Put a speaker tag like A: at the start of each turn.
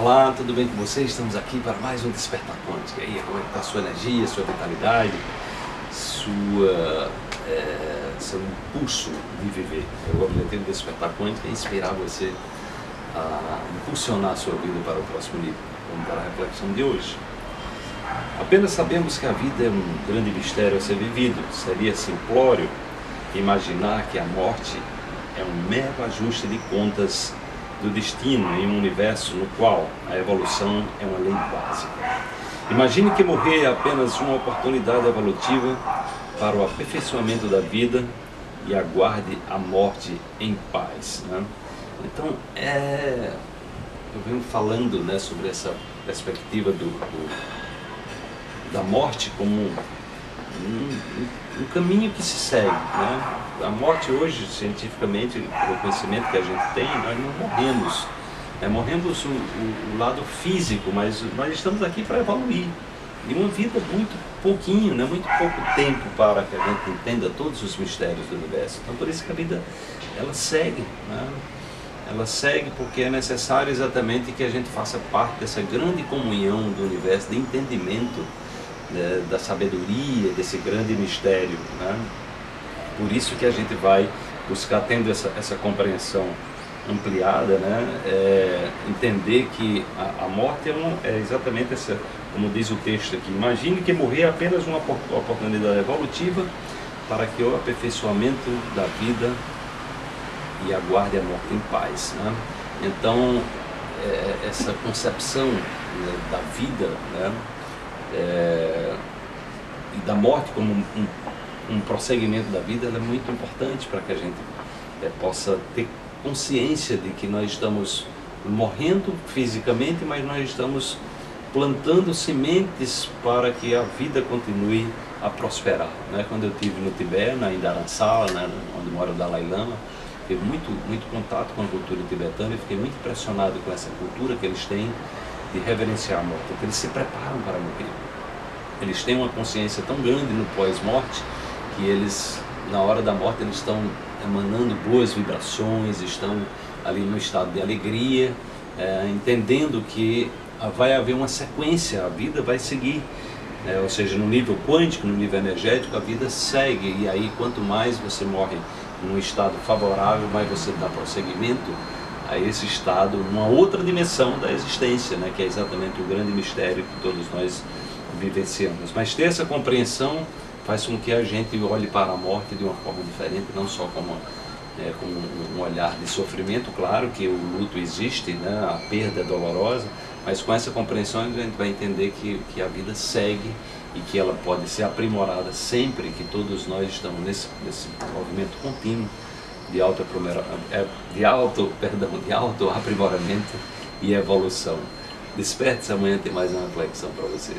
A: Olá, tudo bem com vocês? Estamos aqui para mais um Despertar Quântico. E aí, como é que está a sua energia, sua vitalidade, sua, é, seu impulso de viver? O objetivo do Despertar Quântico é inspirar você a impulsionar a sua vida para o próximo nível. Vamos para a reflexão de hoje. Apenas sabemos que a vida é um grande mistério a ser vivido. Seria simplório imaginar que a morte é um mero ajuste de contas do destino em um universo no qual a evolução é uma lei básica. Imagine que morrer é apenas uma oportunidade evolutiva para o aperfeiçoamento da vida e aguarde a morte em paz. Né? Então, é, eu venho falando né, sobre essa perspectiva do, do da morte como um, um, caminho que se segue. Né? A morte hoje, cientificamente, pelo conhecimento que a gente tem, nós não morremos. É, morremos o, o, o lado físico, mas nós estamos aqui para evoluir. E uma vida muito pouquinho, né? muito pouco tempo para que a gente entenda todos os mistérios do universo. Então por isso que a vida ela segue. Né? Ela segue porque é necessário exatamente que a gente faça parte dessa grande comunhão do universo, de entendimento né, da sabedoria, desse grande mistério. Né? Por isso que a gente vai buscar, tendo essa, essa compreensão ampliada, né? É, entender que a, a morte é, um, é, exatamente essa, como diz o texto aqui, imagine que morrer é apenas uma oportunidade evolutiva para que o aperfeiçoamento da vida e aguarde a morte em paz. Né? Então, é, essa concepção né, da vida, né? É, e da morte como um, um, um, prosseguimento da vida, é muito importante para que a gente é, possa ter consciência de que nós estamos morrendo fisicamente, mas nós estamos plantando sementes para que a vida continue a prosperar. Né? Quando eu estive no Tibete, na Indaransala, né, onde mora o Dalai Lama, tive muito, muito contato com a cultura tibetana e fiquei muito impressionado com essa cultura que eles têm de reverenciar a morte, porque eles se preparam para morrer. Eles têm uma consciência tão grande no pós-morte que eles, na hora da morte, eles estão emanando boas vibrações, estão ali no estado de alegria, é, entendendo que vai haver uma sequência, a vida vai seguir. É, ou seja, no nível quântico, no nível energético, a vida segue. E aí, quanto mais você morre num estado favorável, mais você dá prosseguimento a esse estado, numa outra dimensão da existência, né, que é exatamente o grande mistério que todos nós vivenciamos. Mas ter essa compreensão faz com que a gente olhe para a morte de uma forma diferente, não só como, é, como um olhar de sofrimento, claro que o luto existe, né, a perda é dolorosa, mas com essa compreensão a gente vai entender que, que a vida segue e que ela pode ser aprimorada sempre que todos nós estamos nesse, nesse movimento contínuo de auto, é, de auto, perdão, de auto aprimoramento e evolução. Desperte-se amanhã tem mais uma reflexão para você.